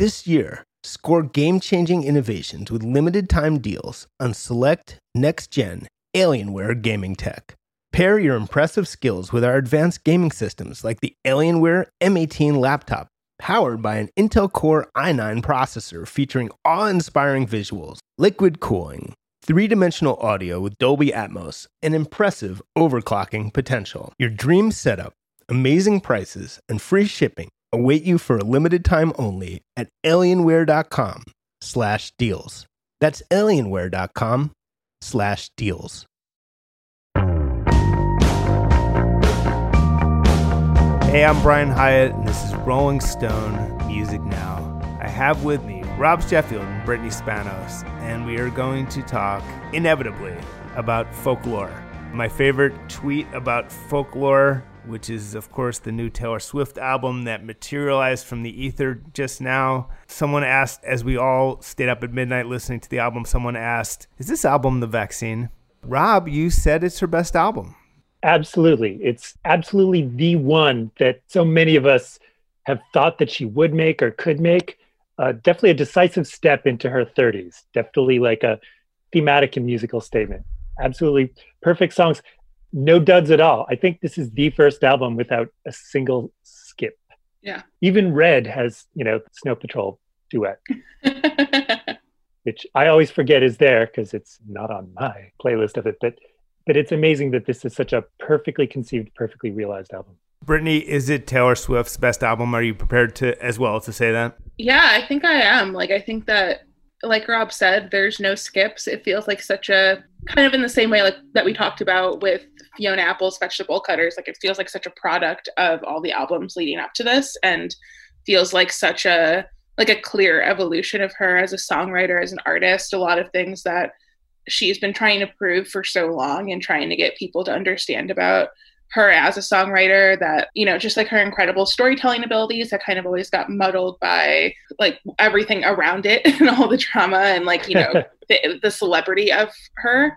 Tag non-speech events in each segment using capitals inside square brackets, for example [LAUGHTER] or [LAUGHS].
This year, score game changing innovations with limited time deals on select next gen Alienware gaming tech. Pair your impressive skills with our advanced gaming systems like the Alienware M18 laptop, powered by an Intel Core i9 processor featuring awe inspiring visuals, liquid cooling, three dimensional audio with Dolby Atmos, and impressive overclocking potential. Your dream setup, amazing prices, and free shipping await you for a limited time only at alienware.com slash deals. That's alienware.com slash deals. Hey, I'm Brian Hyatt, and this is Rolling Stone Music Now. I have with me Rob Sheffield and Brittany Spanos, and we are going to talk inevitably about folklore. My favorite tweet about folklore which is, of course, the new Taylor Swift album that materialized from the ether just now. Someone asked, as we all stayed up at midnight listening to the album, someone asked, Is this album the vaccine? Rob, you said it's her best album. Absolutely. It's absolutely the one that so many of us have thought that she would make or could make. Uh, definitely a decisive step into her 30s. Definitely like a thematic and musical statement. Absolutely perfect songs no duds at all. I think this is the first album without a single skip. Yeah. Even Red has, you know, Snow Patrol duet, [LAUGHS] which I always forget is there because it's not on my playlist of it. But but it's amazing that this is such a perfectly conceived, perfectly realized album. Brittany, is it Taylor Swift's best album? Are you prepared to as well to say that? Yeah, I think I am. Like I think that like Rob said, there's no skips. It feels like such a kind of in the same way like that we talked about with Fiona Apple's Vegetable Cutters. Like it feels like such a product of all the albums leading up to this, and feels like such a like a clear evolution of her as a songwriter, as an artist. A lot of things that she's been trying to prove for so long and trying to get people to understand about her as a songwriter that you know just like her incredible storytelling abilities that kind of always got muddled by like everything around it [LAUGHS] and all the drama and like you know [LAUGHS] the, the celebrity of her.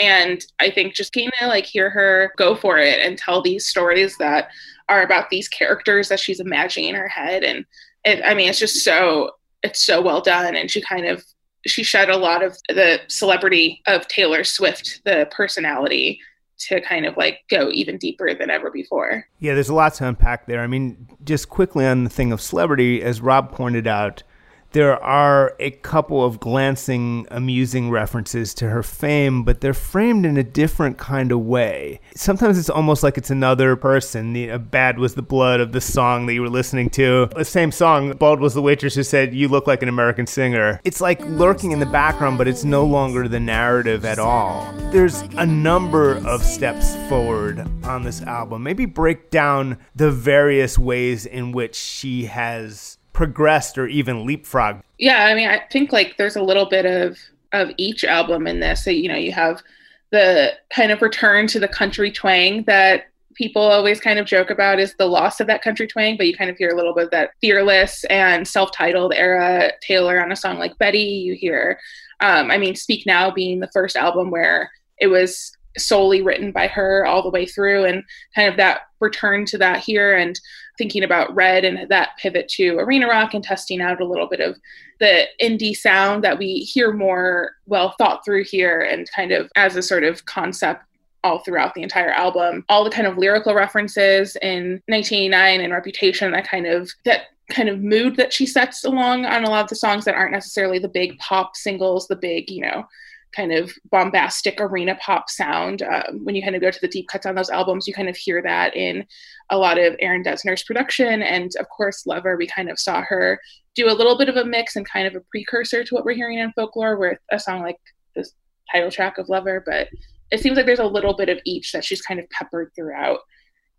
And i think just getting to like hear her go for it and tell these stories that are about these characters that she's imagining in her head. And it, i mean it's just so it's so well done. And she kind of she shed a lot of the celebrity of taylor swift the personality to kind of like go even deeper than ever before. Yeah, there's a lot to unpack there. I mean, just quickly on the thing of celebrity, as Rob pointed out, there are a couple of glancing, amusing references to her fame, but they're framed in a different kind of way. Sometimes it's almost like it's another person. The, uh, Bad was the blood of the song that you were listening to. The same song, Bald was the waitress who said, You look like an American singer. It's like lurking in the background, but it's no longer the narrative at all. There's a number of steps forward on this album. Maybe break down the various ways in which she has progressed or even leapfrogged? Yeah, I mean, I think like there's a little bit of of each album in this. So, you know, you have the kind of return to the country twang that people always kind of joke about is the loss of that country twang, but you kind of hear a little bit of that fearless and self-titled era Taylor on a song like Betty. You hear, um, I mean, Speak Now being the first album where it was solely written by her all the way through, and kind of that return to that here. And thinking about Red and that pivot to arena rock and testing out a little bit of the indie sound that we hear more well thought through here and kind of as a sort of concept all throughout the entire album. All the kind of lyrical references in 1989 and Reputation, that kind of that kind of mood that she sets along on a lot of the songs that aren't necessarily the big pop singles, the big, you know, kind of bombastic arena pop sound. Um, when you kind of go to the deep cuts on those albums, you kind of hear that in a lot of Aaron Dessner's production. And of course, Lover, we kind of saw her do a little bit of a mix and kind of a precursor to what we're hearing in folklore with a song like this title track of Lover. But it seems like there's a little bit of each that she's kind of peppered throughout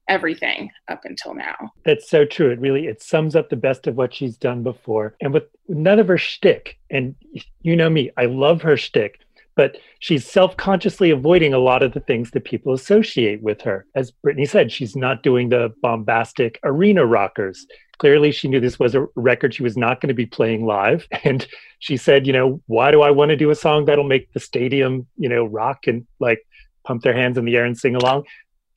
everything up until now. That's so true. It really it sums up the best of what she's done before. And with none of her shtick, and you know me, I love her shtick but she's self-consciously avoiding a lot of the things that people associate with her. As Brittany said, she's not doing the bombastic arena rockers. Clearly, she knew this was a record she was not going to be playing live. [LAUGHS] And she said, you know, why do I want to do a song that'll make the stadium, you know, rock and like pump their hands in the air and sing along?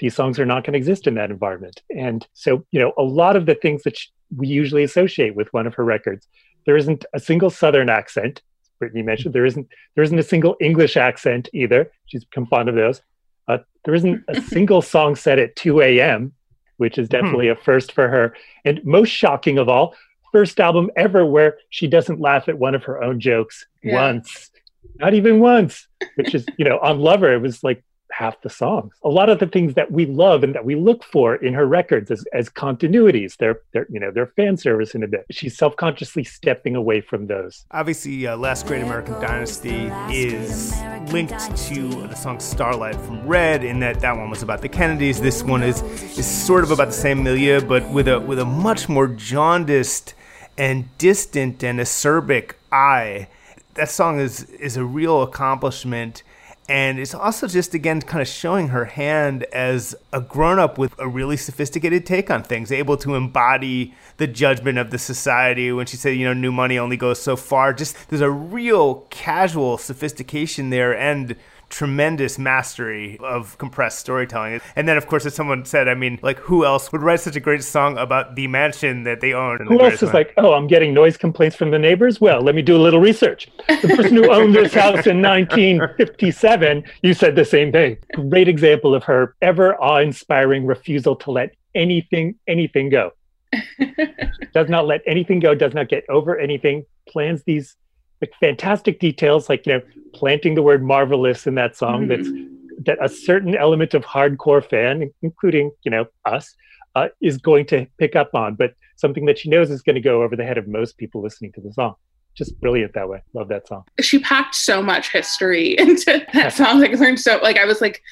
These songs are not going to exist in that environment. And so, you know, a lot of the things that we usually associate with one of her records there isn't a single Southern accent. Brittany mentioned there isn't there isn't a single English accent either. She's become fond of those. Uh, there isn't a [LAUGHS] single song set at 2 a.m., which is definitely hmm. a first for her. And most shocking of all, first album ever where she doesn't laugh at one of her own jokes yeah. once, not even once. Which is, you know, on Lover, it was like half the songs. A lot of the things that we love and that we look for in her records as, as continuities, they're, they're, you know, they're fan service in a bit. She's self-consciously stepping away from those. Obviously, uh, Last Great American Dynasty is linked to the song Starlight from Red in that that one was about the Kennedys. This one is, is sort of about the same milieu, but with a, with a much more jaundiced and distant and acerbic eye. That song is, is a real accomplishment and it's also just, again, kind of showing her hand as a grown up with a really sophisticated take on things, able to embody the judgment of the society. When she said, you know, new money only goes so far, just there's a real casual sophistication there and tremendous mastery of compressed storytelling. And then, of course, as someone said, I mean, like, who else would write such a great song about the mansion that they own? Who else is like, oh, I'm getting noise complaints from the neighbors? Well, let me do a little research. The person who owned this house in 1957, you said the same thing. Great example of her ever awe inspiring refusal to let anything, anything go. [LAUGHS] does not let anything go, does not get over anything, plans these like fantastic details, like you know, planting the word marvelous in that song. Mm-hmm. That's that a certain element of hardcore fan, including you know us, uh, is going to pick up on, but something that she knows is going to go over the head of most people listening to the song. Just brilliant that way. Love that song. She packed so much history [LAUGHS] into that song. Like learned so like I was like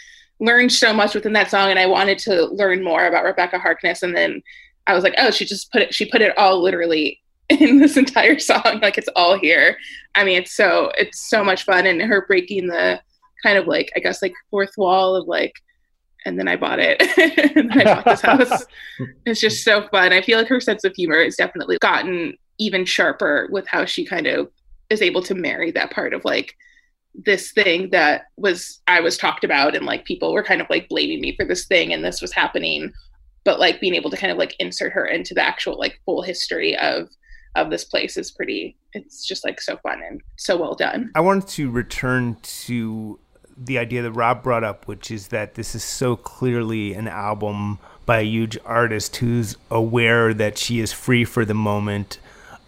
learned so much within that song, and I wanted to learn more about Rebecca Harkness, and then I was like, oh, she just put it. She put it all literally [LAUGHS] in this entire song. Like it's all here. I mean, it's so it's so much fun, and her breaking the kind of like I guess like fourth wall of like, and then I bought it. [LAUGHS] and I bought this house. [LAUGHS] it's just so fun. I feel like her sense of humor has definitely gotten even sharper with how she kind of is able to marry that part of like this thing that was I was talked about and like people were kind of like blaming me for this thing and this was happening but like being able to kind of like insert her into the actual like full history of of this place is pretty it's just like so fun and so well done. I wanted to return to the idea that rob brought up which is that this is so clearly an album by a huge artist who's aware that she is free for the moment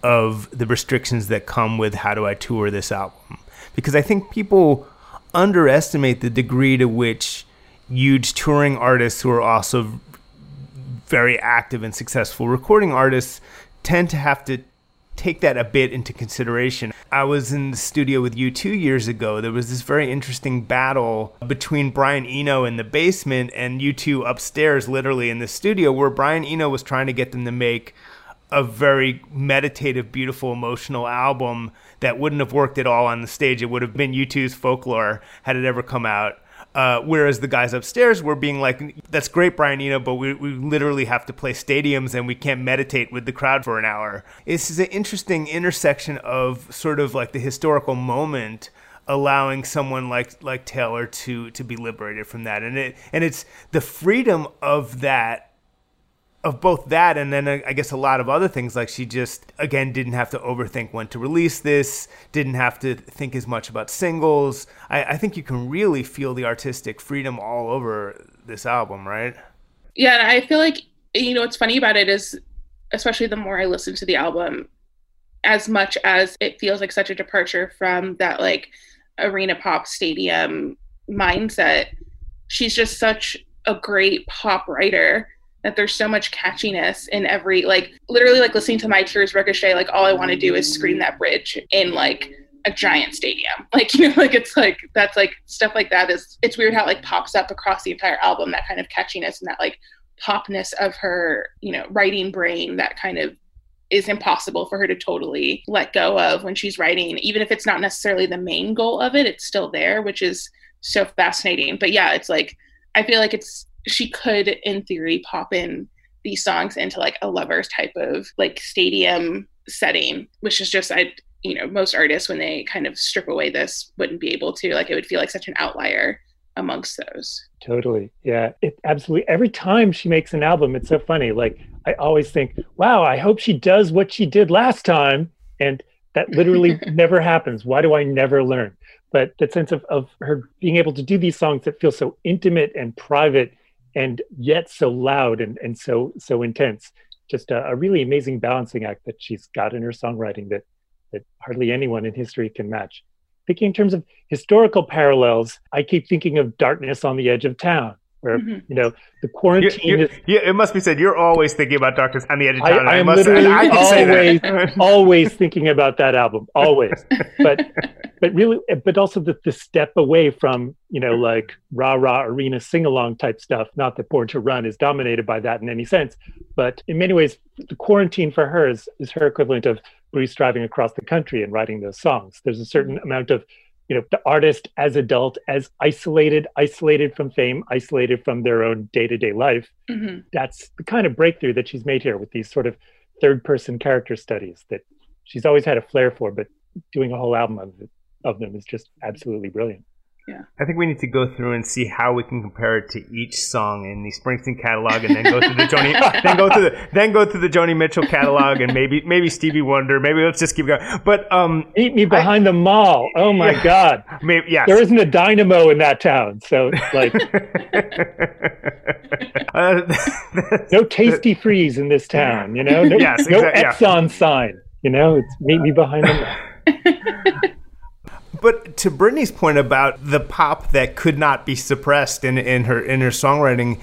of the restrictions that come with how do i tour this album. Because i think people underestimate the degree to which huge touring artists who are also very active and successful recording artists tend to have to take that a bit into consideration. I was in the studio with you two years ago. There was this very interesting battle between Brian Eno in the basement and you two upstairs, literally in the studio, where Brian Eno was trying to get them to make a very meditative, beautiful, emotional album that wouldn't have worked at all on the stage. It would have been U2's folklore had it ever come out. Uh, whereas the guys upstairs were being like, "That's great, Brian Eno, but we, we literally have to play stadiums and we can't meditate with the crowd for an hour." This is an interesting intersection of sort of like the historical moment allowing someone like like Taylor to to be liberated from that, and it and it's the freedom of that of both that and then uh, I guess a lot of other things. Like she just again didn't have to overthink when to release this, didn't have to think as much about singles. I, I think you can really feel the artistic freedom all over this album, right? Yeah, I feel like you know what's funny about it is, especially the more I listen to the album, as much as it feels like such a departure from that like arena pop stadium mindset, she's just such a great pop writer that there's so much catchiness in every like literally like listening to my tears ricochet like all i want to do is scream that bridge in like a giant stadium. [LAUGHS] Like you know like it's like that's like stuff like that is it's weird how it like pops up across the entire album that kind of catchiness and that like popness of her you know writing brain that kind of is impossible for her to totally let go of when she's writing even if it's not necessarily the main goal of it it's still there which is so fascinating. But yeah it's like i feel like it's she could in theory pop in these songs into like a lovers type of like stadium setting which is just i you know most artists when they kind of strip away this wouldn't be able to. Like it would feel like such an outlier amongst those. Totally. Yeah. It absolutely. Every time she makes an album it's so funny. Like i always think wow i hope she does what she did last time. And that literally [LAUGHS] never happens. Why do I never learn? But that sense of, of her being able to do these songs that feel so intimate and private and yet so loud and, and so so intense. Just a, a really amazing balancing act that she's got in her songwriting that that hardly anyone in history can match. Thinking in terms of historical parallels, I keep thinking of Darkness on the Edge of Town, where mm-hmm. you know the quarantine you, you, is. Yeah, it must be said you're always thinking about Darkness on the Edge of Town. I, I am must, literally I always, [LAUGHS] always thinking about that album, always. But [LAUGHS] but really, but also the, the step away from you know like rah rah arena sing along type stuff. Not that Born to Run is dominated by that in any sense, but in many ways, the quarantine for her is, is her equivalent of Bruce driving across the country and writing those songs. There's a certain amount of you know the artist as adult as isolated isolated from fame isolated from their own day-to-day life mm-hmm. that's the kind of breakthrough that she's made here with these sort of third person character studies that she's always had a flair for but doing a whole album of, it, of them is just absolutely brilliant yeah. I think we need to go through and see how we can compare it to each song in the Springsteen catalog, and then go through the Joni, [LAUGHS] then go to the then go to the Joni Mitchell catalog, and maybe maybe Stevie Wonder. Maybe let's just keep going. But um, eat me behind I, the mall. Oh my yeah, God! [LAUGHS] Maybe yes. There isn't a dynamo in that town, so like [LAUGHS] uh, no tasty freeze in this town. You know, no, yes, no Exxon yeah. sign. You know, it's meet me behind the mall. But to Brittany's point about the pop that could not be suppressed in, in her in her songwriting,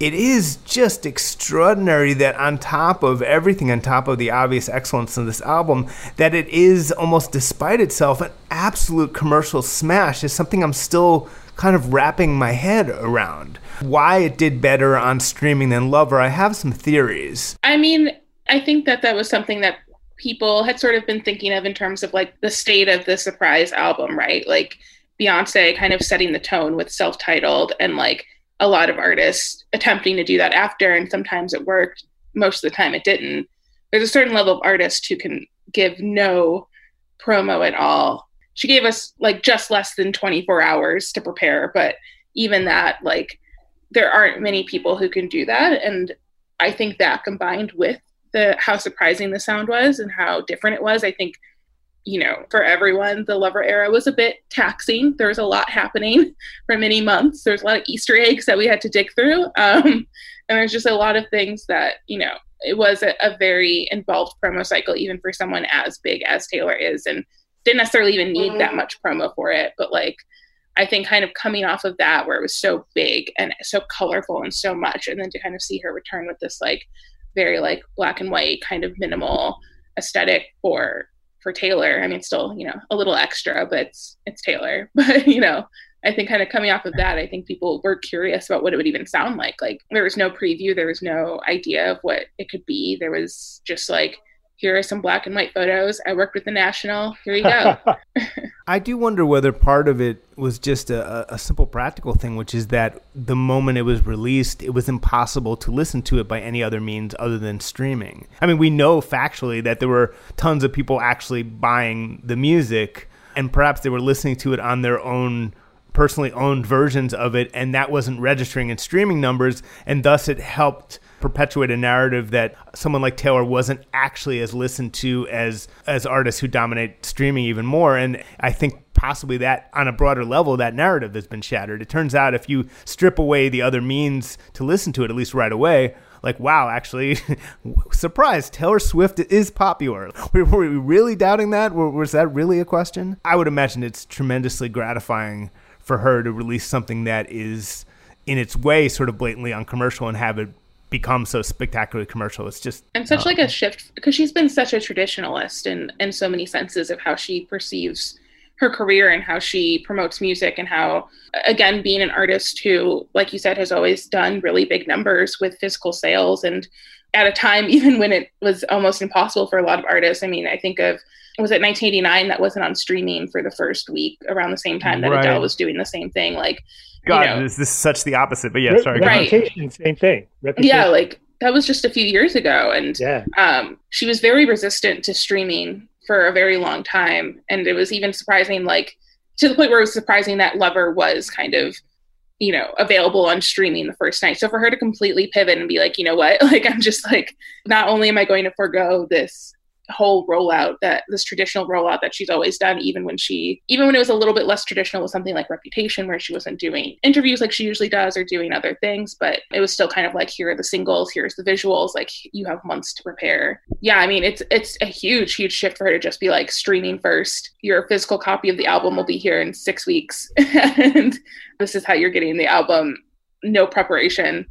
it is just extraordinary that on top of everything, on top of the obvious excellence of this album, that it is almost despite itself an absolute commercial smash is something I'm still kind of wrapping my head around. Why it did better on streaming than Lover, I have some theories. I mean, I think that that was something that people had sort of been thinking of in terms of like the state of the surprise album, right? Like Beyonce kind of setting the tone with self titled and like a lot of artists attempting to do that after. And sometimes it worked, most of the time it didn't. There's a certain level of artist who can give no promo at all. She gave us like just less than 24 hours to prepare, but even that, like, there aren't many people who can do that. And I think that combined with the how surprising the sound was and how different it was. I think, you know, for everyone, the Lover era was a bit taxing. There was a lot happening [LAUGHS] for many months. There's a lot of Easter eggs that we had to dig through, [LAUGHS] um, and there's just a lot of things that you know. It was a, a very involved promo cycle, even for someone as big as Taylor is, and didn't necessarily even need that much promo for it. But like, I think kind of coming off of that, where it was so big and so colorful and so much, and then to kind of see her return with this like very like black and white kind of minimal aesthetic for for Taylor. I mean, still you know a little extra, but it's it's Taylor. [LAUGHS] But you know, I think kind of coming off of that, I think people were curious about what it would even sound like. Like there was no preview, there was no idea of what it could be. There was just like here are some black and white photos. I worked with the National. Here you go. [LAUGHS] [LAUGHS] I do wonder whether part of it was just a, a, simple practical thing, which is that the moment it was released, it was impossible to listen to it by any other means other than streaming. I mean, we know factually that there were tons of people actually buying the music, and perhaps they were listening to it on their own personally owned versions of it, and that wasn't registering in streaming numbers, and thus it helped perpetuate a narrative that someone like Taylor wasn't actually as listened to as as artists who dominate streaming even more. And I think possibly that on a broader level, that narrative has been shattered. It turns out if you strip away the other means to listen to it, at least right away, like wow actually [LAUGHS] surprise taylor swift is popular [LAUGHS] were, we really doubting that was that really a question i would imagine it's tremendously gratifying for her to release something that is in its way sort of blatantly uncommercial and have it become so spectacularly commercial. It's just and such like a shift because she's been such a traditionalist in in so many senses of how she perceives her career and how she promotes music and how again being an artist who like you said has always done really big numbers with physical sales and at a time [LAUGHS] even when it was almost impossible for a lot of artists i mean i think of was it 1989 that wasn't on streaming for the first week around the same time that right. adele was doing the same thing like God, you know, this, this is such the opposite. But yeah, Re- sorry. Reputation, same thing. Reputation. Yeah, like that was just a few years ago, and yeah. um, she was very resistant to streaming for a very long time, and it was even surprising, like to the point where it was surprising that Lover was kind of you know available on streaming the first night. So for her to completely pivot and be like you know what? [LAUGHS] Like i'm just like not only am i going to forego this whole rollout that this traditional rollout that she's always done even when she even when it was a little bit less traditional with something like reputation where she wasn't doing interviews like she usually does or doing other things but it was still kind of like here are the singles here's the visuals like you have months to prepare. Yeah i mean it's it's a huge huge shift for her to just be like streaming first. Your physical copy of the album will be here in six weeks [LAUGHS] and this is how you're getting the album. No preparation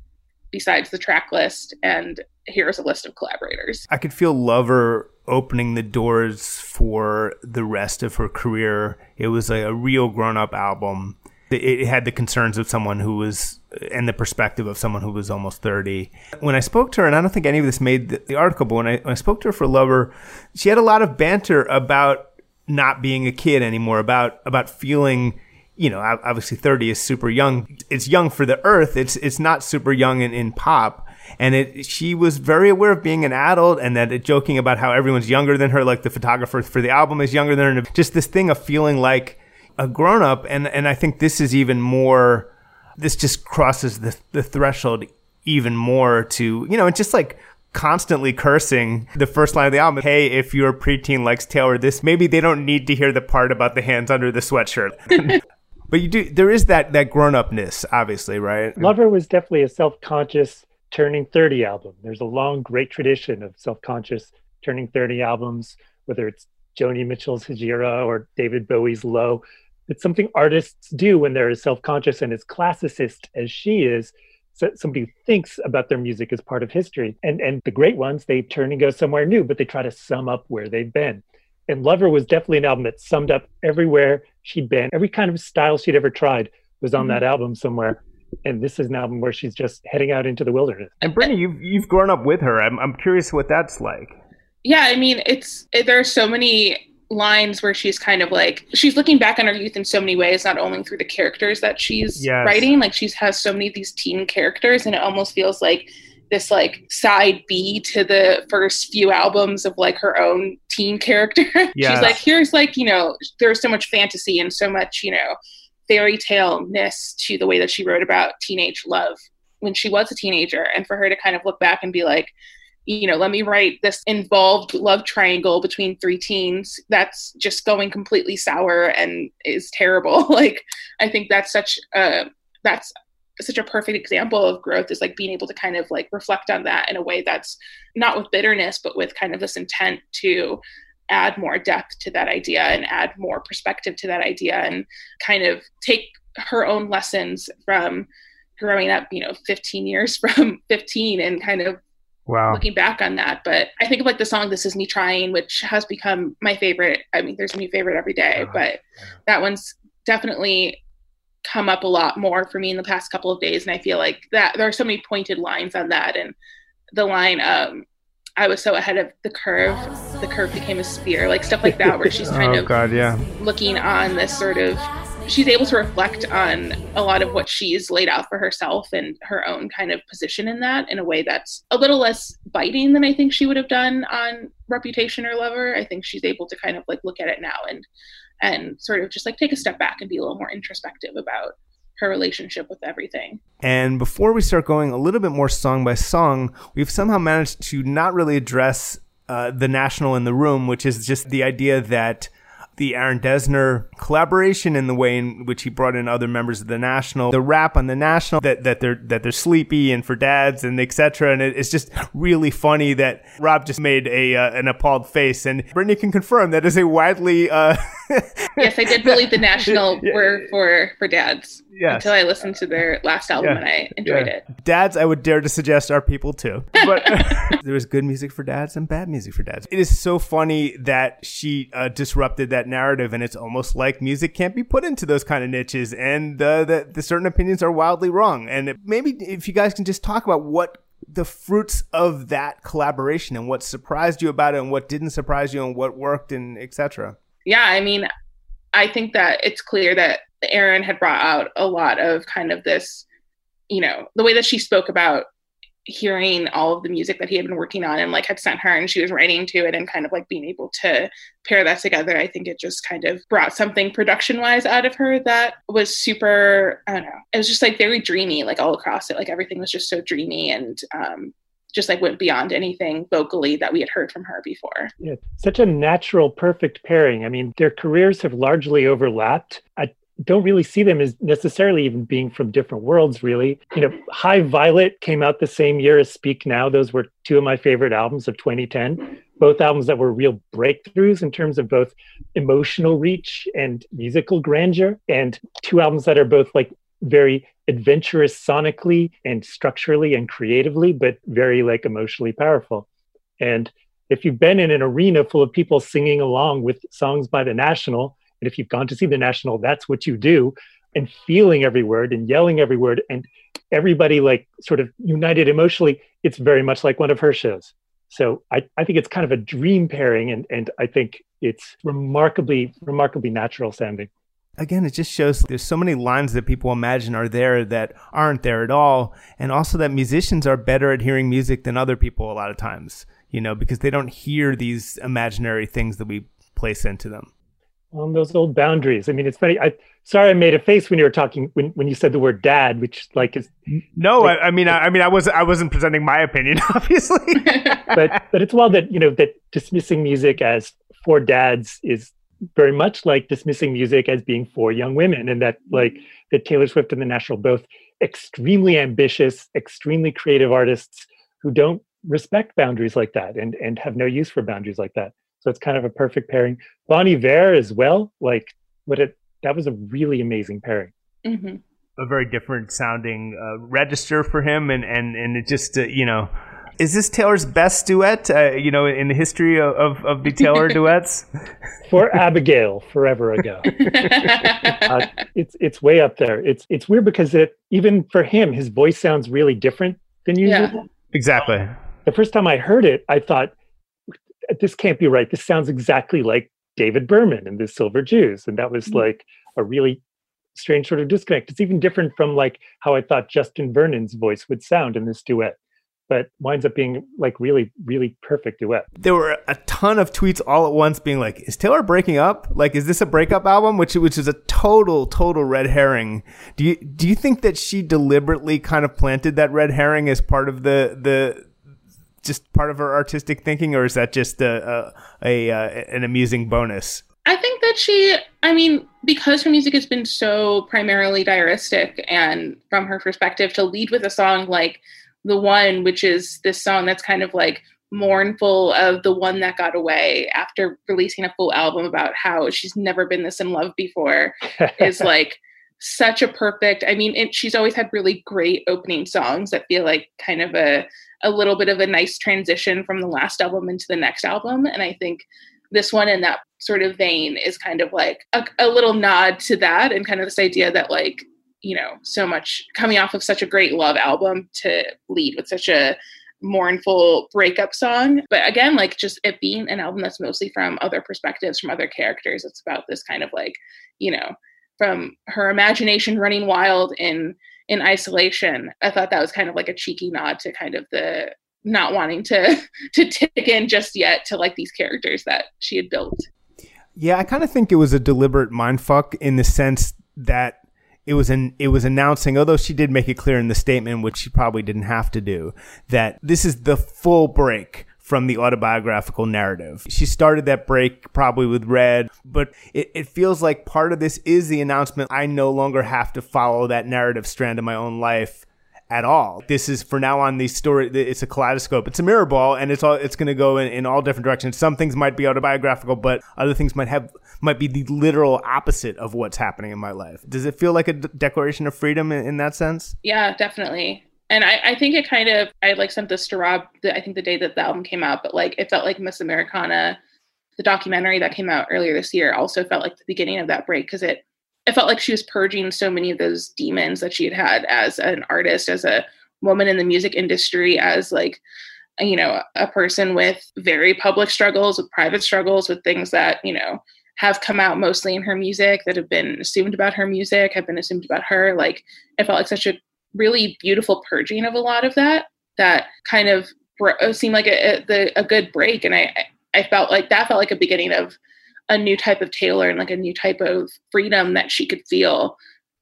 besides the track list and here's a list of collaborators. I could feel Lover opening the doors for the rest of her career. It was a, a real grown up album. It, it had the concerns of someone who was, and the perspective of someone who was almost 30. When I spoke to her, and I don't think any of this made the, the article, but when I, when I spoke to her for Lover, she had a lot of banter about not being a kid anymore, about, about feeling you know, obviously 30 is super young. It's young for the earth. It's, it's not super young in, in pop. And it, she was very aware of being an adult and that it, joking about how everyone's younger than her, like the photographer for the album is younger than her. Just this thing of feeling like a grown up. And, and I think this is even more, this just crosses the, the threshold even more to, you know, it's just like constantly cursing the first line of the album. Hey, if your preteen likes Taylor, this maybe they don't need to hear the part about the hands under the sweatshirt. [LAUGHS] But you do there is that that grown upness, obviously, right? Lover was definitely a self conscious turning 30 album. There's a long, great tradition of self conscious turning 30 albums, whether it's Joni Mitchell's Hejira or David Bowie's Low. It's something artists do when they're as self conscious and as classicist as she is. So somebody who thinks about their music as part of history. And, and the great ones, they turn and go somewhere new, but they try to sum up where they've been. And Lover was definitely an album that summed up everywhere she'd been. Every kind of style she'd ever tried was on mm-hmm. that album somewhere. And this is an album where she's just heading out into the wilderness. And Brittany, you've you've grown up with her. I'm I'm curious what that's like. Yeah, I mean, it's it, there are so many lines where she's kind of like she's looking back on her youth in so many ways not only through the characters that she's yes. writing like she has so many of these teen characters and it almost feels like this like side B to the first few albums of like her own teen character. Yes. [LAUGHS] She's like, here's like, you know, there's so much fantasy and so much, you know, fairy tale ness to the way that she wrote about teenage love when she was a teenager. And for her to kind of look back and be like, you know, let me write this involved love triangle between three teens that's just going completely sour and is terrible. [LAUGHS] like, I think that's such a, that's such a perfect example of growth is like being able to kind of like reflect on that in a way that's not with bitterness but with kind of this intent to add more depth to that idea and add more perspective to that idea and kind of take her own lessons from growing up you know 15 years [LAUGHS] from 15 and kind of wow. looking back on that but i think of like the song this is me trying which has become my favorite i mean there's a new favorite every day uh-huh. but that one's definitely come up a lot more for me in the past couple of days and i feel like that there are so many pointed lines on that and the line um i was so ahead of the curve the curve became a spear, like stuff like that where she's [LAUGHS] kind oh, of God, yeah. looking on this sort of she's able to reflect on a lot of what she's laid out for herself and her own kind of position in that in a way that's a little less biting than I think she would have done on Reputation or Lover. I think she's able to kind of like look at it now and and sort of just like take a step back and be a little more introspective about her relationship with everything. And before we start going a little bit more song by song, we've somehow managed to not really address uh, the national in the room, which is just the idea that the Aaron Dessner collaboration in the way in which he brought in other members of the National, the rap on the National that, that they're that they're sleepy and for dads and etc. And it, it's just really funny that Rob just made a uh, an appalled face, and Brittany can confirm that is a widely. Uh, [LAUGHS] yes, I did believe the National [LAUGHS] were for for dads. Yes. Until I listened to their last album yeah. and I enjoyed yeah. it. Dads, I would dare to suggest, are people too. [LAUGHS] But [LAUGHS] there was good music for dads and bad music for dads. It is so funny that she uh, disrupted that narrative, and it's almost like music can't be put into those kind of niches, and uh, the, the certain opinions are wildly wrong. And it, maybe if you guys can just talk about what the fruits of that collaboration and what surprised you about it and what didn't surprise you and what worked and etc. Yeah, I mean, I think that it's clear that Aaron had brought out a lot of kind of this, you know, the way that she spoke about hearing all of the music that he had been working on and like had sent her and she was writing to it and kind of like being able to pair that together i think it just kind of brought something production wise out of her that was super i don't know it was just like very dreamy like all across it. Like everything was just so dreamy and um just like went beyond anything vocally that we had heard from her before. Yeah, such a natural, perfect pairing. I mean, their careers have largely overlapped. I don't really see them as necessarily even being from different worlds, really. You know, High Violet came out the same year as Speak Now. Those were two of my favorite albums of 2010. Both albums that were real breakthroughs in terms of both emotional reach and musical grandeur, and two albums that are both like very adventurous sonically and structurally and creatively, but very like emotionally powerful. And if you've been in an arena full of people singing along with songs by the National, and if you've gone to see the National, that's what you do, and feeling every word and yelling every word, and everybody like sort of united emotionally, it's very much like one of her shows. So I, I think it's kind of a dream pairing, and, and I think it's remarkably, remarkably natural sounding again, it just shows there's so many lines that people imagine are there that aren't there at all. And also that musicians are better at hearing music than other people a lot of times, you know, because they don't hear these imaginary things that we place into them. On those old boundaries. I mean, it's funny. I sorry I made a face when you were talking when, when you said the word dad, which like is no. Like, I, I, mean, I, I, mean, I was I wasn't presenting my opinion, [LAUGHS] obviously. [LAUGHS] but but it's well that you know that dismissing music as for dads is very much like dismissing music as being for young women and that like that taylor swift and the national both extremely ambitious extremely creative artists who don't respect boundaries like that and and have no use for boundaries like that. So it's kind of a perfect pairing. Bon iver as well like what it that was a really amazing pairing. Mm-hmm. a very different sounding uh, register for him and and and it just uh, you know is this Taylor's best duet? Uh, you know, in the history of, of, of the Taylor [LAUGHS] duets. For Abigail, forever ago. [LAUGHS] uh, it's it's way up there. It's it's weird because it even for him, his voice sounds really different than usual. Yeah. Exactly. The first time I heard it, I thought, "This can't be right. This sounds exactly like David Berman and the Silver Jews," and that was mm-hmm. like a really strange sort of disconnect. It's even different from like how I thought Justin Vernon's voice would sound in this duet but winds up being like really, really perfect duet. There were a ton of tweets all at once being like, is Taylor breaking up? Like, is this a breakup album? Which, which is a total, total red herring. Do you, do you think that she deliberately kind of planted that red herring as part of the, the, just part of her artistic thinking, or is that just a, a, a uh, an amusing bonus? I think that she, I mean, because her music has been so primarily diaristic, and from her perspective, to lead with a song like the one, which is this song that's kind of like mournful of the one that got away after releasing a full album about how she's never been this in love before, [LAUGHS] is like such a perfect. I mean, it, she's always had really great opening songs that feel like kind of a a little bit of a nice transition from the last album into the next album, and I think this one in that sort of vein is kind of like a, a little nod to that and kind of this idea that like you know so much coming off of such a great love album to lead with such a mournful breakup song. But again like just it being an album that's mostly from other perspectives from other characters it's about this kind of like you know from her imagination running wild in in isolation i thought that was kind of like a cheeky nod to kind of the not wanting to [LAUGHS] to tick in just yet to like these characters that she had built. Yeah i kind of think it was a deliberate mindfuck in the sense that it was an it was announcing, although she did make it clear in the statement, which she probably didn't have to do, that this is the full break from the autobiographical narrative. She started that break probably with Red, but it, it feels like part of this is the announcement I no longer have to follow that narrative strand in my own life at all. This is for now on the story. It's a kaleidoscope. It's a mirror ball, and it's all. It's going to go in, in all different directions. Some things might be autobiographical, but other things might have might be the literal opposite of what's happening in my life. Does it feel like a declaration of freedom in, in, that sense? Yeah, definitely. And I, I think it kind of I like sent this to Rob. The, I think the day that the album came out, but like it felt like Miss Americana, the documentary that came out earlier this year, also felt like the beginning of that break because it it felt like she was purging so many of those demons that she had had as an artist, as a woman in the music industry, as like you know a person with very public struggles, with private struggles, with things that you know have come out mostly in her music that have been assumed about her music, have been assumed about her. Like it felt like such a really beautiful purging of a lot of that that kind of seemed like a, a, a good break, and I I felt like that felt like a beginning of a new type of Taylor and like a new type of freedom that she could feel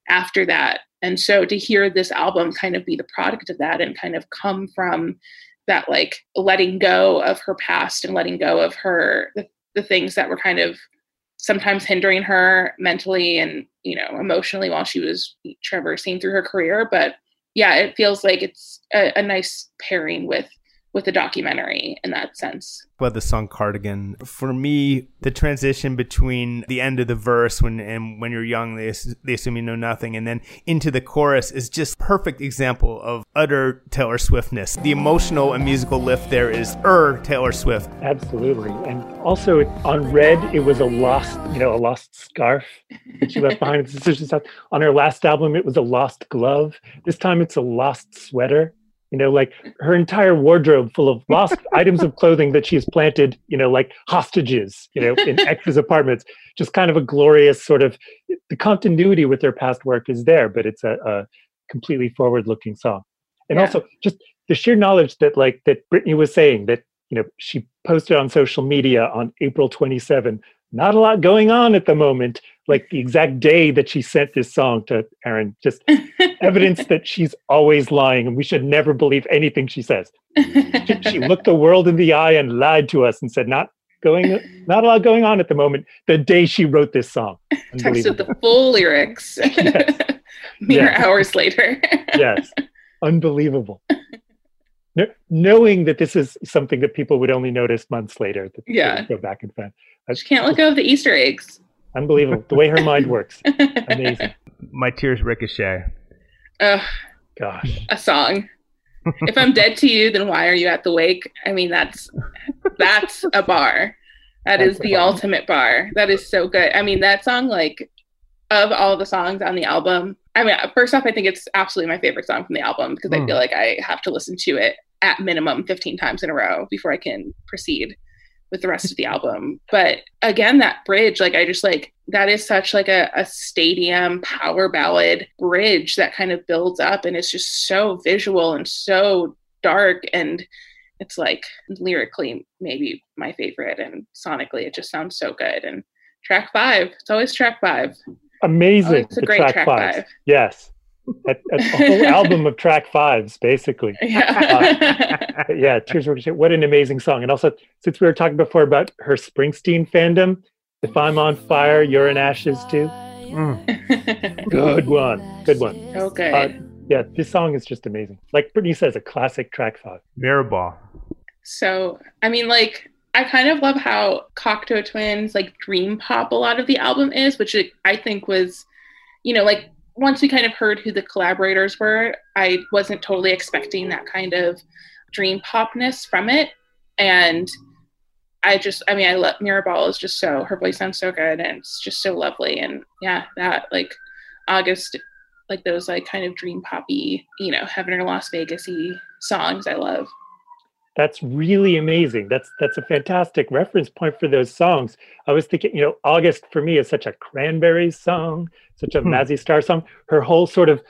after that. And so to hear this album kind of be the product of that and kind of come from that like letting go of her past and letting go of her the, the things that were kind of sometimes hindering her mentally and you know emotionally while she was traversing through her career but yeah it feels like it's a, a nice pairing with with a documentary in that sense. About the song Cardigan, for me, the transition between the end of the verse when and when you're young, they, they assume you know nothing, and then into the chorus is just perfect example of utter Taylor Swiftness. The emotional and musical lift there is er Taylor Swift. Absolutely, and also on Red, it was a lost, you know, a lost scarf that she left behind. On her last album, it was a lost glove. This time, it's a lost sweater you know like her entire wardrobe full of lost [LAUGHS] items of clothing that she's planted you know like hostages you know in [LAUGHS] ex's apartments just kind of a glorious sort of the continuity with their past work is there but it's a, a completely forward looking song and yeah. also just the sheer knowledge that like that brittany was saying that you know she posted on social media on april 27 not a lot going on at the moment like the exact day that she sent this song to Aaron, just evidence that [LAUGHS] she's always lying and we should never believe anything she says. she, she, [LAUGHS] looked the world in the eye and lied to us and said, not going, not a lot going on at the moment. The day she wrote this song. [LAUGHS] Texted the full lyrics yes. mere yes. hours later. yes. Unbelievable. No, knowing that this is something that people would only notice months later. yeah. Go back and find. She can't let go of the Easter eggs. Unbelievable. the way her mind works. [LAUGHS] Amazing. My tears ricochet. Oh, gosh. A song. if I'm dead to you, then why are you at the wake? I mean, that's that's a bar. That that's is the bar. ultimate bar. That is so good. I mean, that song, like, of all the songs on the album, I mean, first off, I think it's absolutely my favorite song from the album because mm. I hmm. feel like I have to listen to it at minimum 15 times in a row before I can proceed with the rest of the [LAUGHS] album. But again, that bridge, like I just like that is such like a, a stadium power ballad bridge that kind of builds up and it's just so visual and so dark and it's like lyrically maybe my favorite and sonically it just sounds so good and track five it's always track five amazing oh, it's a great track, track five. five. yes a, a whole [LAUGHS] album of track fives, basically. [LAUGHS] Yeah. Uh, yeah, Tears What an amazing song. And also, since we were talking before about her Springsteen fandom, If I'm on Fire, You're in Ashes too. Mm. [LAUGHS] good one. Good one. Okay. Uh, yeah, this song is just amazing. Like Brittany says, a classic track five. Mirrorball. So, I mean, like, I kind of love how Cocteau Twins, like, dream pop a lot of the album is, which I think was, you know, like once we kind of heard who the collaborators were, I wasn't totally expecting that kind of dream popness from it. And I just, I mean, I love Mirrorball is just so, her voice sounds so good and it's just so lovely. And yeah, that like August, like those like kind of dream poppy, you know, Heaven or Las Vegasy songs I love. That's really amazing. That's that's a fantastic reference point for those songs. I was thinking, you know, August for me is such a Cranberries song, such a hmm. Mazzy Star song. Her whole sort of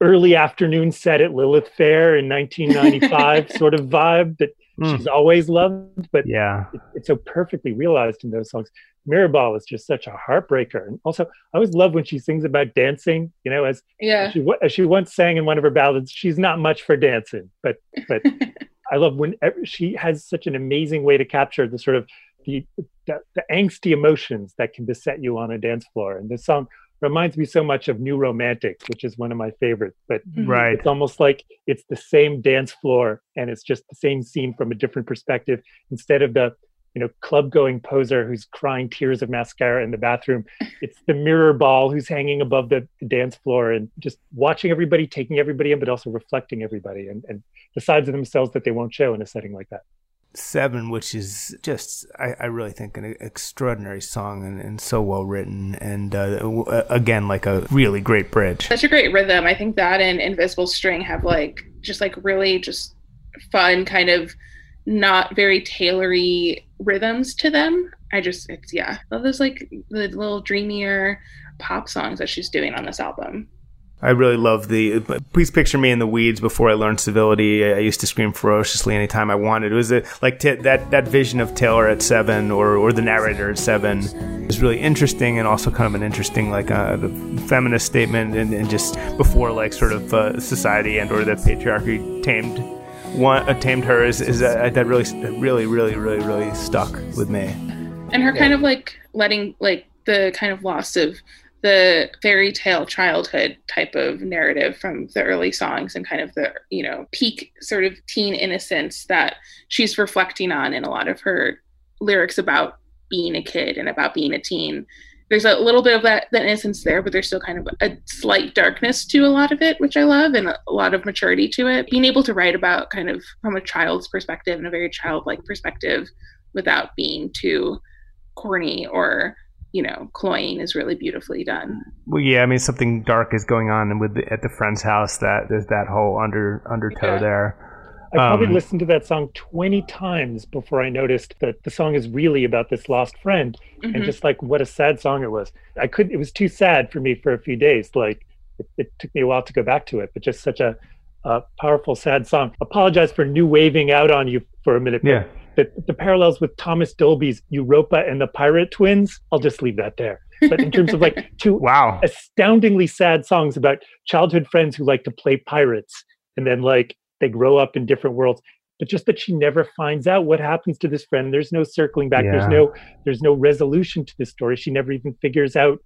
early afternoon set at Lilith Fair in 1995 [LAUGHS] sort of vibe that hmm. she's always loved, but yeah, it, it's so perfectly realized in those songs. Mirrorball is just such a heartbreaker, and also I always love when she sings about dancing. You know, as yeah, she, as she once sang in one of her ballads, she's not much for dancing, but but [LAUGHS] I love when she has such an amazing way to capture the sort of the, the, the angsty emotions that can beset you on a dance floor. And this song reminds me so much of New Romantic, which is one of my favorites. But mm-hmm. right, it's almost like it's the same dance floor and it's just the same scene from a different perspective. Instead of the you know club going poser who's crying tears of mascara in the bathroom, it's the mirror ball who's hanging above the, the dance floor and just watching everybody, taking everybody in, but also reflecting everybody and, and the sides of themselves that they won't show in a setting like that. Seven, which is just, I, I really think, an extraordinary song and, and so well written. And uh, again, like a really great bridge. Such a great rhythm. I think that and Invisible String have like, just like really just fun, kind of not very tailory rhythms to them. I just, it's, yeah, love those like the little dreamier pop songs that she's doing on this album. I really love the. Please picture me in the weeds before I learned civility. I used to scream ferociously anytime I wanted. It was a, like t- that that vision of Taylor at seven or or the narrator at seven is really interesting and also kind of an interesting like uh, feminist statement and, and just before like sort of uh, society and or the patriarchy tamed one uh, tamed her is is uh, that really really really really really stuck with me. And her yeah. kind of like letting like the kind of loss of the fairy tale childhood type of narrative from the early songs and kind of the you know peak sort of teen innocence that she's reflecting on in a lot of her lyrics about being a kid and about being a teen there's a little bit of that, that innocence there, but there's still kind of a slight darkness to a lot of it, which I love, and a lot of maturity to it. Being able to write about kind of from a child's perspective and a very childlike perspective without being too corny or you know cloying is really beautifully done. Well, yeah, I mean something dark is going on with the, at the friend's house that there's that whole under undertow yeah. there. I probably um, listened to that song 20 times before I noticed that the song is really about this lost friend mm-hmm. and just like what a sad song it was. I couldn't; it was too sad for me for a few days. Like it, it took me a while to go back to it, but just such a, a powerful sad song. Apologize for new waving out on you for a minute. Yeah. The, the parallels with Thomas Dolby's Europa and the Pirate Twins, I'll just leave that there. But in terms of like [LAUGHS] two wow astoundingly sad songs about childhood friends who like to play pirates and then like they grow up in different worlds but just that she never finds out what happens to this friend there's no circling back yeah. there's no there's no resolution to this story she never even figures out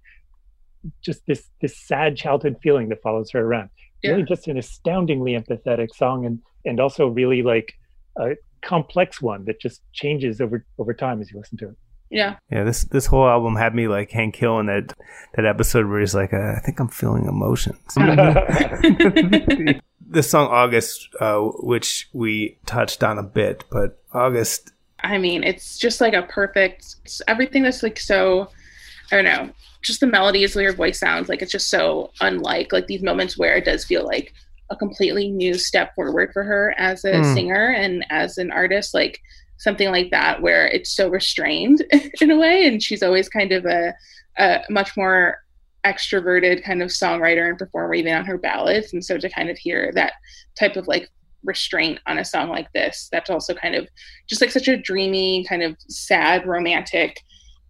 just this this sad childhood feeling that follows her around yeah. really just an astoundingly empathetic song and and also really like a complex one that just changes over over time as you listen to it yeah. Yeah. This this whole album had me like Hank Hill in that that episode where he's like, uh, I think I'm feeling emotions. [LAUGHS] [LAUGHS] [LAUGHS] the song August, uh, which we touched on a bit, but August. I mean, it's just like a perfect everything that's like so. I don't know. Just the melodies, your voice sounds, like it's just so unlike like these moments where it does feel like a completely new step forward for her as a mm. singer and as an artist. Like something like that where it's so restrained [LAUGHS] in a way and she's always kind of a, a much more extroverted kind of songwriter and performer even on her ballads. And so to kind of hear that type of like restraint on a song like this that's also kind of just like such a dreamy kind of sad romantic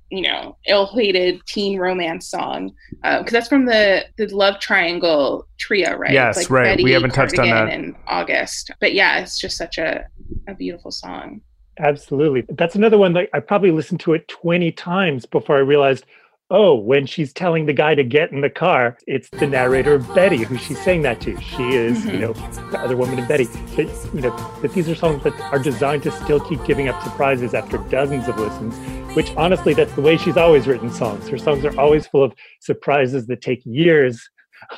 you know ill-fated teen romance song because uh, that's from the the love triangle trio right? Yes like right. Betty, we haven't Cardigan, touched on that. in august. But yeah it's just such a, a beautiful song. Absolutely. That's another one that I probably listened to it 20 times before I realized, oh, when she's telling the guy to get in the car, it's the narrator Betty who she's saying that to. She is, mm-hmm. you know, the other woman in Betty. That, you know, that these are songs that are designed to still keep giving up surprises after dozens of listens, which honestly, that's the way she's always written songs. Her songs are always full of surprises that take years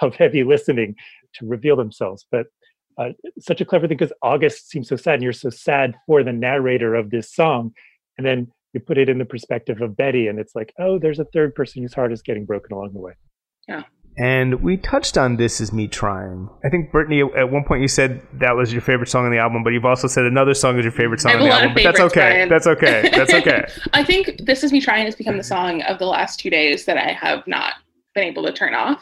of heavy listening to reveal themselves. But uh, such a clever thing because August seems so sad, and you're so sad for the narrator of this song, and then you put it in the perspective of Betty, and it's like, oh, there's a third person whose heart is getting broken along the way. Yeah. And we touched on "This Is Me Trying." I think Brittany, at one point you said that was your favorite song on the album, but you've also said another song is your favorite song on the album. But that's okay. Brian. That's okay. That's okay. [LAUGHS] I think "This Is Me Trying" has become the song of the last two days that I have not been able to turn off.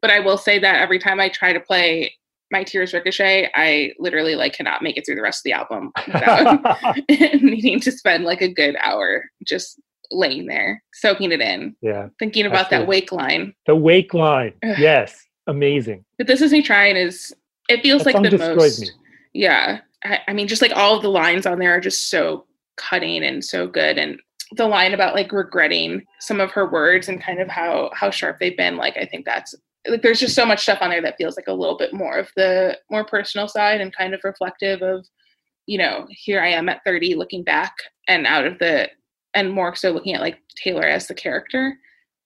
But I will say that every time I try to play my tears ricochet i literally like cannot make it through the rest of the album [LAUGHS] without [LAUGHS] needing to spend like a good hour just laying there soaking it in yeah thinking about Absolutely. that wake line the wake line yes amazing but this is me trying is it feels that like the most me. yeah I, I mean just like all of the lines on there are just so cutting and so good and the line about like regretting some of her words and kind of how how sharp they've been like i think that's like there's just so much stuff on there that feels like a little bit more of the more personal side and kind of reflective of you know here i am at 30 looking back and out of the and more so looking at like taylor as the character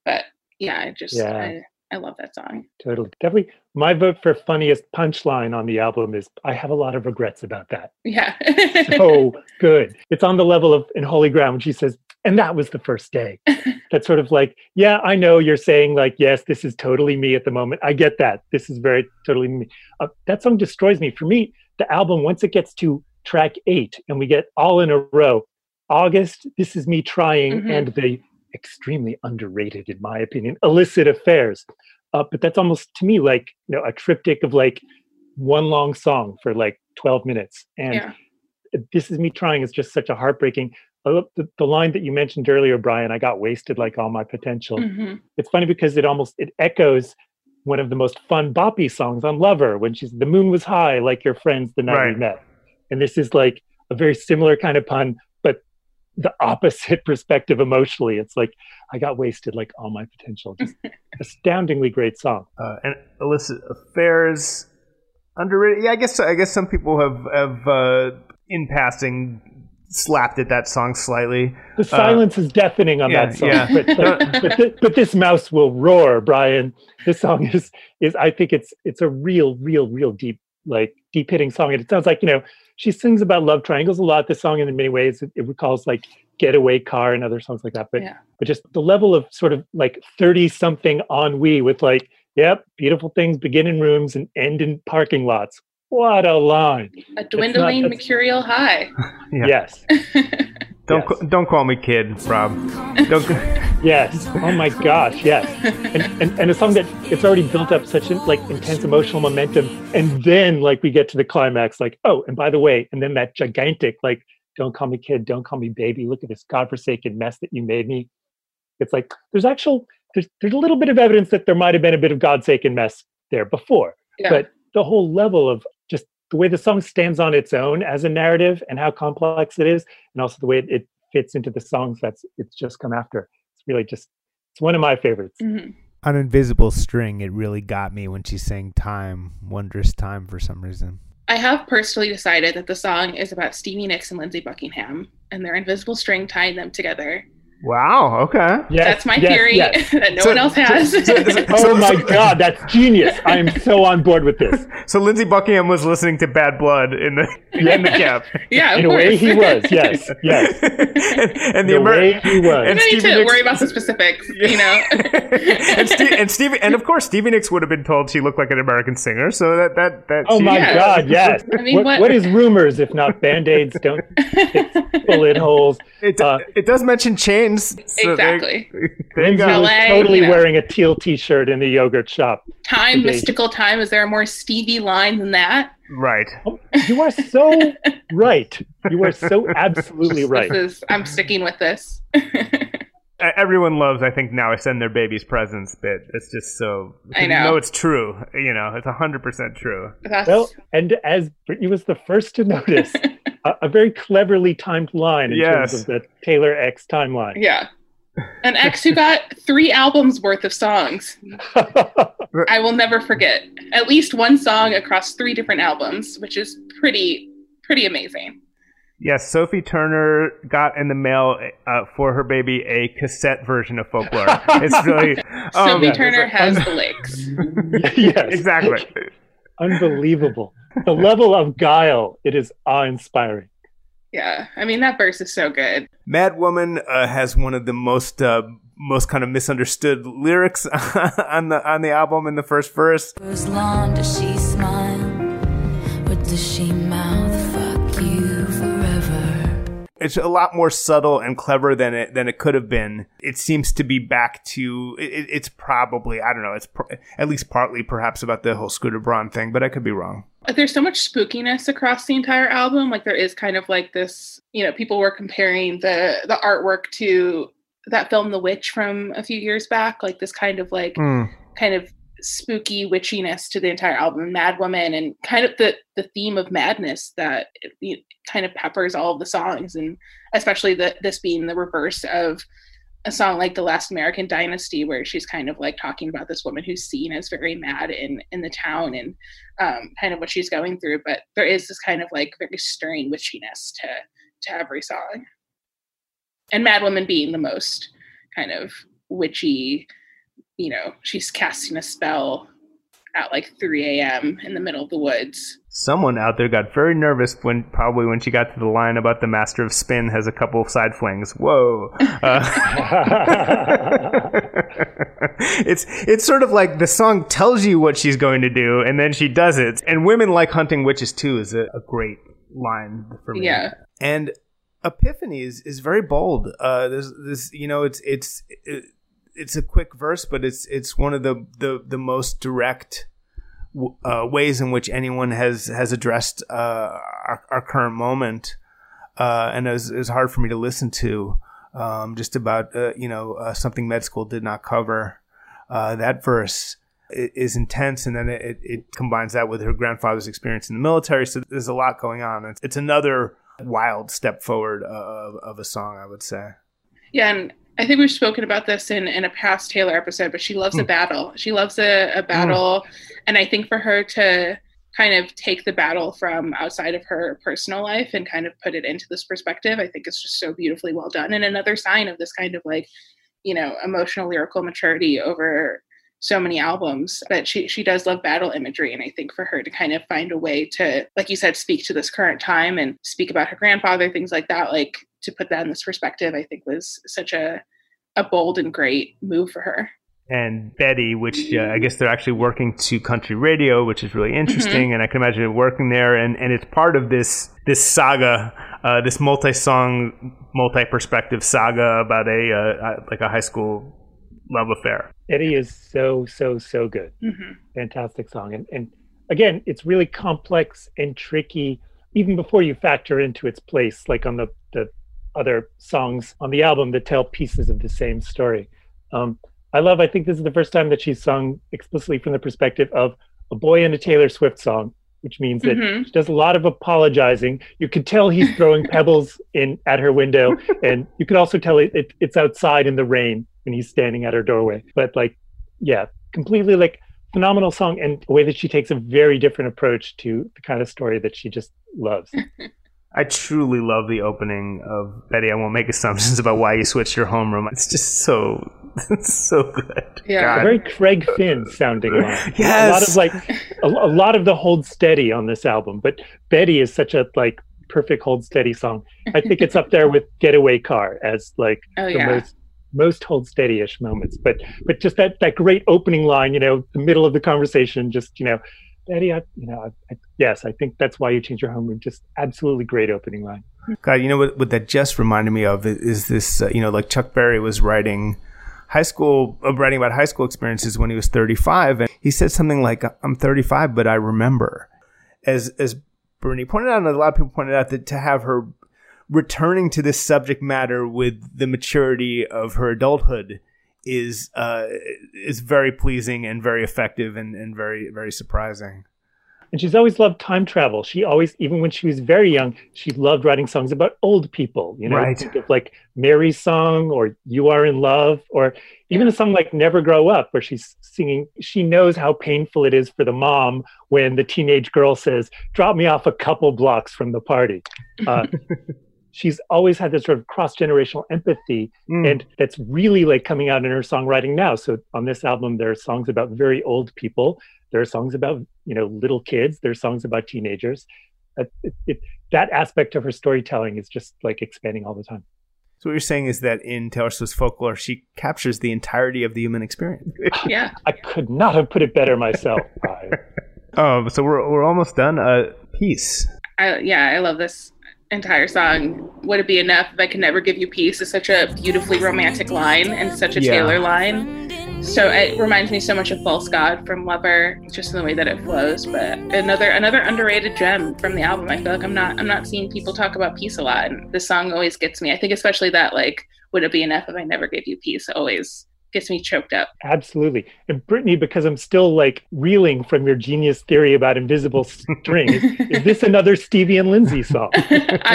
but yeah i just yeah. I, I love that song. Totally. Definitely. My vote for funniest punchline on the album is I have a lot of regrets about that. Yeah. so [LAUGHS] good. It's on the level of in Holy Ground when she says, and that was the first day. [LAUGHS] That's sort of like yeah i know you're saying like yes this is totally me at the moment. I get that. This is very totally me. Uh, that song destroys me. For me the album once it gets to track eight and we get all in a row august this is me trying mm-hmm. and the extremely underrated in my opinion illicit affairs. Uh, but that's almost to me like you know a triptych of like one long song for like 12 minutes. And yeah. this is me trying is just such a heartbreaking the, the line that you mentioned earlier, Brian, I got wasted like all my potential. Mm-hmm. It's funny because it almost it echoes one of the most fun boppy songs on Lover when she's the moon was high like your friends the night right. we met. and this is like a very similar kind of pun, but the [LAUGHS] opposite perspective emotionally. It's like I got wasted, like all my potential. Just [LAUGHS] astoundingly great song. Uh, and illicit affairs underrated. Yeah, I guess I guess some people have have uh, in passing slapped at that song slightly. The silence uh, is deafening on yeah, that song, yeah. but, but, [LAUGHS] but, th- but, this mouse will roar, Brian. This song is is I think it's it's a real, real, real deep like deep hitting song, and it sounds like you know she sings about love triangles a lot. This song, in many ways, it, it recalls like "Getaway Car" and other songs like that. But yeah. but just the level of sort of like thirty something ennui with like, yep, beautiful things begin in rooms and end in parking lots. What a line! A dwindling not, mercurial high. [LAUGHS] Yes. [LAUGHS] Don't yes. don't call me kid, Rob. Don't. [LAUGHS] yes. Oh my gosh. Yes. And, and and a song that it's already built up such an like intense emotional momentum, and then like we get to the climax, like oh, and by the way, and then that gigantic like, don't call me kid, don't call me baby. Look at this godforsaken mess that you made me. It's like there's actual there's there's a little bit of evidence that there might have been a bit of godforsaken mess there before, yeah. but the whole level of just the way the song stands on its own as a narrative and how complex it is, and also the way it, it fits into the songs that's it's just come after. It's really just it's one of my favorites. Mm-hmm. On Invisible String, it really got me when she sang "Time," wondrous time for some reason. I have personally decided that the song is about Stevie Nicks and Lindsey Buckingham and their invisible string tying them together. Wow. Okay. Yes, that's my yes, theory yes. [LAUGHS] that no so, one else has. So, so, [LAUGHS] oh my God, that's genius! I am so on board with this. [LAUGHS] So Lindsey Buckingham was listening to Bad Blood in the in the cab. yeah, in a way he was. Yes, yes. and, and the, the Amer- way he was. And don't need to Nicks- worry about the specifics, you know. and, Steve, and Stevie, and of course, Stevie Nicks would have been told she looked like an American singer. So that that that. Oh my God! Yes. I mean, what, what, what is rumors if not band aids? Don't bullet holes. It, uh, it does mention chains. So exactly. [LAUGHS] There, you go. LA, totally you know. wearing a teal T-shirt in the yogurt shop. Time, mystical time. Is there a more Stevie line than that? Right. Oh, you are so [LAUGHS] right. You are so absolutely right. Is, I'm sticking with this. [LAUGHS] Everyone loves, I think, now I send their babies presents bit. It's just so. I know. know it's true. You know, it's 100% true. That's... Well, and as Brittany was the first to notice, [LAUGHS] a, a, very cleverly timed line in yes. terms of the Taylor X timeline. Yeah. An ex who got three albums worth of songs. [LAUGHS] I will never forget. At least one song across three different albums, which is pretty pretty amazing. Yes, Sophie Turner got in the mail uh, for her baby a cassette version of Folklore. it's [LAUGHS] really um, Sophie Turner has the lakes. [LAUGHS] yes, exactly. Unbelievable. The level of guile, it is awe-inspiring. Yeah, I mean that verse is so good. Mad Woman uh, has one of the most uh, most kind of misunderstood lyrics [LAUGHS] on the on the album in the first verse. As long does she smile, or does she mouth fuck you forever? It's a lot more subtle and clever than it than it could have been. It seems to be back to it, it's probably I don't know. It's pr- at least partly perhaps about the whole Scooter Braun thing, but I could be wrong there's so much spookiness across the entire album like there is kind of like this you know people were comparing the the artwork to that film the witch from a few years back like this kind of like mm. kind of spooky witchiness to the entire album mad woman and kind of the the theme of madness that kind of peppers all of the songs and especially the this being the reverse of a song like the last american dynasty where she's kind of like talking about this woman who's seen as very mad in in the town and um, kind of what she's going through but there is this kind of like very stirring witchiness to to every song. And mad woman being the most kind of witchy you know she's casting a spell at like 3 a.m. in the middle of the woods. Someone out there got very nervous when probably when she got to the line about the master of spin has a couple of side flings. Whoa! Uh, [LAUGHS] it's it's sort of like the song tells you what she's going to do and then she does it. And women like hunting witches too is a, a great line for me. Yeah. And Epiphany is, is very bold. Uh, there's this, you know, it's it's. It, it's a quick verse, but it's it's one of the the, the most direct uh, ways in which anyone has has addressed uh, our, our, current moment, uh, and it was, it was, hard for me to listen to. Um, just about uh, you know uh, something med school did not cover. Uh, that verse is intense, and then it, it combines that with her grandfather's experience in the military. So there's a lot going on. It's, it's another wild step forward of, of a song, I would say. Yeah, and I think we've spoken about this in, in a past Taylor episode, but she loves a Hmm. battle. She loves a, a battle. And I think for her to kind of take the battle from outside of her personal life and kind of put it into this perspective, I think it's just so beautifully well done. And another sign of this kind of like, you know, emotional lyrical maturity over so many albums but she she does love battle imagery and i think for her to kind of find a way to like you said speak to this current time and speak about her grandfather things like that like to put that in this perspective i think was such a a bold and great move for her and Betty, which uh, I guess they're actually working to country radio, which is really interesting. And I can imagine it working there, and, and it's part of this this saga, uh, this multi-song, multi-perspective saga about a uh, like a high school love affair. Betty is so so so good. hmm Fantastic song, and and again, it's really complex and tricky. Even before you factor into its place, like on the the other songs on the album that tell pieces of the same story. Um, I love. I think this is the first time that she's sung explicitly from the perspective of a boy in a Taylor Swift song, which means that Mhm. she does a lot of apologizing. You could tell he's throwing [LAUGHS] pebbles in at her window, and you could also tell it, it, it's outside in the rain when he's standing at her doorway. But like, yeah, completely like phenomenal song, and a way that she takes a very different approach to the kind of story that she just loves. [LAUGHS] I truly love the opening of Betty. I won't make assumptions about why you switched your homeroom. It's just so, [LAUGHS] it's so good. Yeah. a very Craig Finn sounding line. yes, A lot of like a, a lot of the hold steady on this album, but Betty is such a like perfect hold steady song. I think it's up there with Getaway Car as like oh the yeah most most hold steady-ish moments. But but just that that great opening line, you know, the middle of the conversation, just you know, Betty, I, you know, I, I, yes, I think that's why you change your homeroom. Just absolutely great opening line. God, you know what? What that just reminded me of is, is this. Uh, you know, like Chuck Berry was writing high school, uh, writing about high school experiences when he was 35, and he said something like, "I'm 35, but I remember." As as Bernie pointed out, and a lot of people pointed out that to have her returning to this subject matter with the maturity of her adulthood is uh, is very pleasing and very effective and, and very very surprising. And she's always loved time travel. She always, even when she was very young, she loved writing songs about old people. You know, Right. think of like Mary's song or You Are in Love, or even a song like Never Grow Up, where she's singing. She knows how painful it is for the mom when the teenage girl says, "Drop me off a couple blocks from the party." Uh, [LAUGHS] she's always had this sort of cross generational empathy Mm. and that's really like coming out in her songwriting now so on this album there are songs about very old people there are songs about you know little kids there are songs about teenagers that, it, it, that aspect of her storytelling is just like expanding all the time So what you're saying is that in Taylor Swift's folklore, she captures the entirety of the human experience. [LAUGHS] yeah i could not have put it better myself I, [LAUGHS] Oh, so we're we're almost done. Uh, peace. I, yeah, I love this entire song. Would it be enough if I could never give you peace? Is such a beautifully romantic line and such a Yeah. Taylor line. So it reminds me so much of False God from Lover, just in the way that it flows. But another another underrated gem from the album. I feel like I'm not I'm not seeing people talk about peace a lot, and this song always gets me. I think especially that like, would it be enough if I never gave you peace? Always gets me choked up. absolutely and brittany because i'm still like reeling from your genius theory about invisible strings is this another stevie and lindsey song [LAUGHS]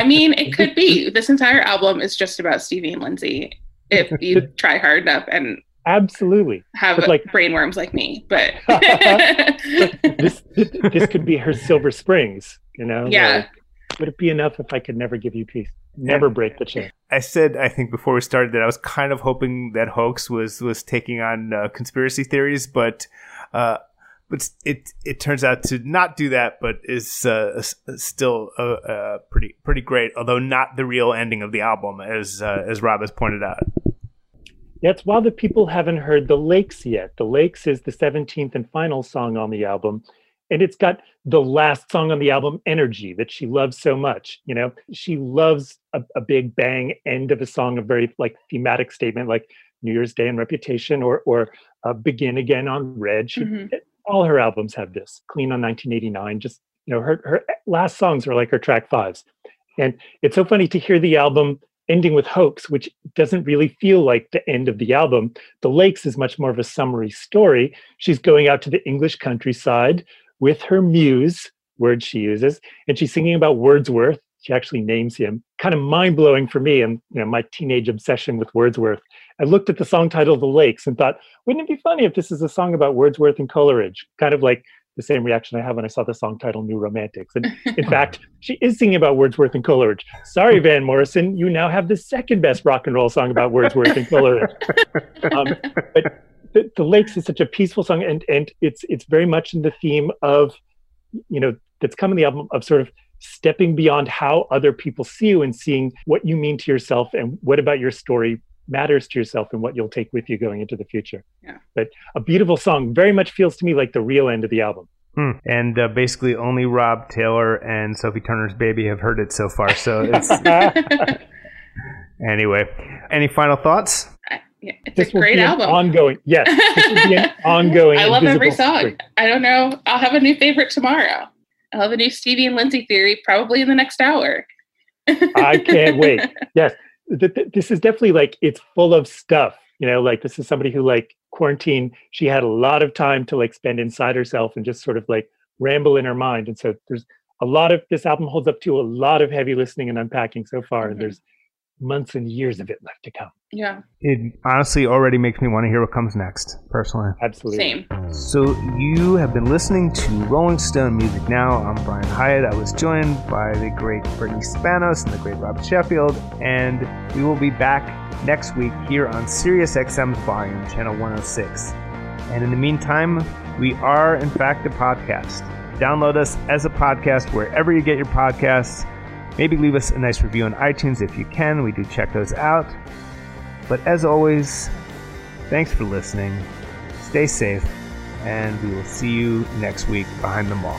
I mean, it could be. This entire album is just about Stevie and Lindsey if you [LAUGHS] try hard enough and absolutely have But, like- brainworms like me. But [LAUGHS] this this could be her silver springs you know Yeah. like, would it be enough if i could never give you peace never break the chain I said I think before we started that I was kind of hoping that hoax was was taking on uh, conspiracy theories, but uh, but it it turns out to not do that, but is uh, still uh, uh, pretty pretty great, although not the real ending of the album, as uh, as Rob has pointed out. Yeah, it's while the people haven't heard The Lakes yet. The Lakes is the 17th and final song on the album. And it's got the last song on the album, Energy, that she loves so much. You know, she loves a, a big bang end of a song, a very like thematic statement like New Year's Day and Reputation or or uh, Begin Again on Red. She, Mhm. All her albums have this. Clean on 1989. Just, you know, her, her last songs are like her track fives. And it's so funny to hear the album ending with Hoax, which doesn't really feel like the end of the album. The Lakes is much more of a summary story. She's going out to the English countryside with her muse, word she uses, and she's singing about Wordsworth. She actually names him. Kind of mind blowing for me and you know my teenage obsession with Wordsworth. I looked at the song title The Lakes and thought, wouldn't it be funny if this is a song about Wordsworth and Coleridge? Kind of like the same reaction I have when I saw the song title New Romantics. And in [LAUGHS] fact, she is singing about Wordsworth and Coleridge. Sorry, [LAUGHS] Van Morrison, you now have the second best rock and roll song about Wordsworth and Coleridge. [LAUGHS] Um, but the, the, Lakes is such a peaceful song, and and it's it's very much in the theme of, you know, that's come in the album of sort of stepping beyond how other people see you and seeing what you mean to yourself and what about your story matters to yourself and what you'll take with you going into the future. Yeah. But a beautiful song very much feels to me like the real end of the album. Hmm. And uh, basically, only Rob Taylor and Sophie Turner's Baby have heard it so far. So it's [LAUGHS] [LAUGHS] anyway. Any final thoughts? Yeah, it's this a great album. ongoing, yes. This will be an [LAUGHS] ongoing. I love every song. streak. I don't know. I'll have a new favorite tomorrow. I'll have a new Stevie and Lindsey theory probably in the next hour. I can't wait. [LAUGHS] Yes, th- th- this is definitely like it's full of stuff. You know, like this is somebody who like quarantine. She had a lot of time to like spend inside herself and just sort of like ramble in her mind. And so there's a lot of this album holds up to a lot of heavy listening and unpacking so far. Mhm. And there's months and years of it left to come. Yeah, It honestly already makes me want to hear what comes next, personally. Absolutely. same. So you have been listening to Rolling Stone Music Now. I'm Brian Hiatt. I was joined by the great Brittany Spanos and the great Robert Sheffield, and we will be back next week here on Sirius XM's Volume, Channel 106. And in the meantime, we are in fact a podcast. Download us as a podcast wherever you get your podcasts. Maybe leave us a nice review on iTunes if you can. We do check those out. But as always, thanks for listening. Stay safe and we will see you next week behind the mall.